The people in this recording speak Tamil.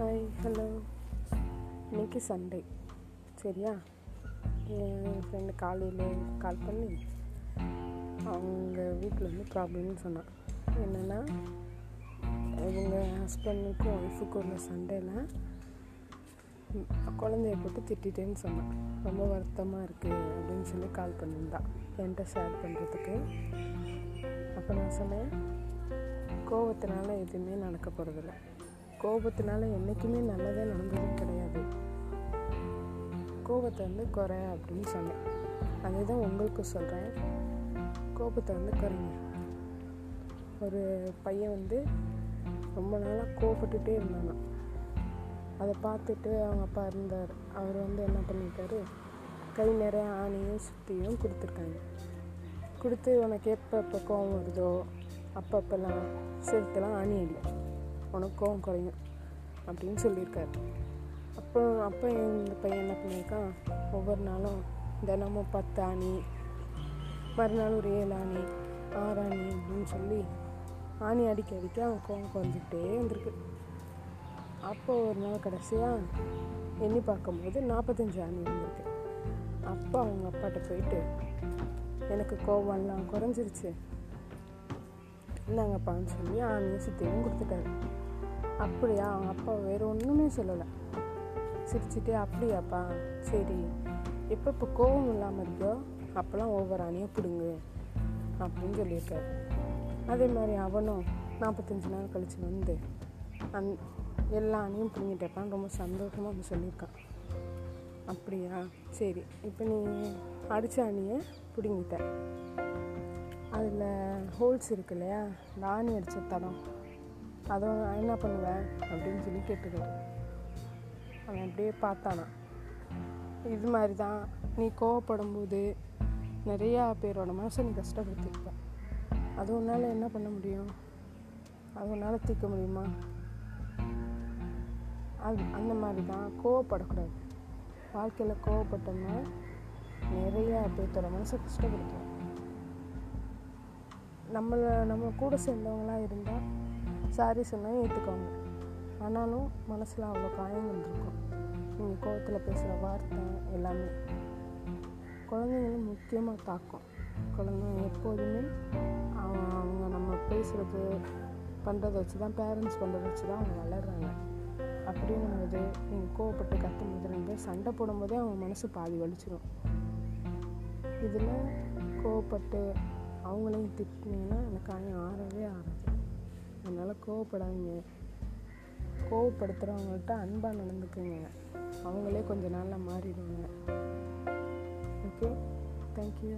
ஹாய் ஹலோ இன்னைக்கு சண்டே சரியா? என் ஃப்ரெண்டு காலையில் கால் பண்ணி அவங்க வீட்டில் வந்து ப்ராப்ளம்னு சொன்னான். என்னென்னா இவங்க ஹஸ்பண்டுக்கும் ஒய்ஃபுக்கும் உள்ள சண்டையில் குழந்தைய போட்டு திட்டிட்டேன்னு சொன்னான். ரொம்ப வருத்தமாக இருக்குது அப்படின்னு சொல்லி கால் பண்ணியிருந்தான் என்கிட்ட ஷேர் பண்ணுறதுக்கு அப்போ நான் சொன்னேன் கோபத்தினால எதுவுமே நடக்க போகிறதில்ல கோபத்தினால என்றைக்குமே நல்லதே நடந்ததும் கிடையாது. கோபத்தை வந்து குறை அப்படின்னு சொன்னேன். அதே தான் உங்களுக்கு சொல்கிறேன் கோபத்தை வந்து குறைங்க. ஒரு பையன் வந்து ரொம்ப நாளாக கோபப்பட்டுட்டே இருந்தானா. அதை பார்த்துட்டு அவங்க அப்பா இருந்தார். அவர் வந்து என்ன பண்ணிட்டாரு? கை நிறைய ஆணியும் சுற்றியும் கொடுத்துருக்காங்க. கொடுத்து உனக்கு எப்போ எப்போ கோவம் வருதோ அப்பப்பெல்லாம் செலுத்தெல்லாம் ஆணி இல்லை. உனக்கு கோவம் குறையும் அப்படின்னு சொல்லியிருக்காரு. அப்போ அப்போ இந்த பையன் என்ன பண்ணியிருக்கான் ஒவ்வொரு நாளும் தினமும் பத்து ஆணி மறுநாள் ஒரு ஏழு ஆணி ஆறு ஆணி அப்படின்னு சொல்லி ஆணி அடிக்க அடிக்க அவன் கோவம் குறைஞ்சிக்கிட்டே வந்திருக்கு. அப்போ ஒரு நாள் கடைசியாக எண்ணி பார்க்கும்போது நாற்பத்தஞ்சு ஆணி வந்திருக்கு. அப்போ அவங்க அப்பாட்ட போயிட்டு எனக்கு கோவம்லாம் குறைஞ்சிருச்சு. இந்தாங்கப்பான்னு சொல்லி ஆணியை சுற்றியும் கொடுத்துட்டாரு. அப்படியா? அவங்க அப்பா வேறு ஒன்றுமே சொல்லலை. சிரிச்சுட்டே அப்படியாப்பா? சரி. எப்போ இப்போ கோபம் இல்லாமல் இருக்கோ அப்போல்லாம் ஒவ்வொரு ஆணியும் பிடுங்கு அப்படின்னு சொல்லியிருக்காரு. அதே மாதிரி அவனும் நாற்பத்தஞ்சு நாள் கழித்து வந்து அந் எல்லா அணியும் பிடுங்கிட்டப்பான்னு ரொம்ப சந்தோஷமாக வந்து சொல்லியிருக்கான். அப்படியா? சரி. இப்போ நீ அடித்த அணியை பிடுங்கிட்ட. அதில் ஹோல்ஸ் இருக்கு இல்லையா இந்த அடித்த தடம். அதை என்ன பண்ணுவேன் அப்படின்னு சொல்லி கேட்டுக்கிறேன் அவன் அப்படியே பார்த்தானா. இது மாதிரி தான் நீ கோவப்படும் போது நிறையா பேரோட மனசை நீ கஷ்டப்படுத்திருப்ப அது உன்னால் என்ன பண்ண முடியும்? அது உன்னால் தீர்க்க முடியுமா? அது அந்த மாதிரி தான் கோவப்படக்கூடாது. வாழ்க்கையில் கோவப்பட்டோம்னா நிறையா பேர்த்தோட மனசை கஷ்டப்படுத்துவோம் நம்மளை நம்ம கூட சேர்ந்தவங்களாம் இருந்தால் சாரி சொன்னால் ஏற்றுக்கோங்க ஆனாலும் மனசில் அவ்வளோ காயங்கள் இருக்கும் நீங்கள் கோவத்தில் பேசுகிற வார்த்தை எல்லாமே குழந்தைங்களும் முக்கியமாக தாக்கும். குழந்தைங்க எப்போதுமே அவங்க அவங்க நம்ம பேசுகிறது பண்ணுறதை வச்சு தான் பேரண்ட்ஸ் பண்ணுறதை வச்சு தான் அவங்க வளர்கிறாங்க அப்படின்னும் போது நீங்கள் கோவப்பட்டு கத்தும் போது ரெண்டு பேர் சண்டை போடும்போதே அவங்க மனசு பாதி வலிச்சிடும் இதில் கோவப்பட்டு அவங்களையும் திட்டினீங்கன்னா எனக்கு காயம் ஆறவே ஆறாது. அதனால் கோவப்படாதீங்க. கோவப்படுத்துகிறவங்கள்ட்ட அன்பாக நடந்துக்குங்க. அவங்களே கொஞ்ச நாளில் மாறிடுவாங்க. Okay thank you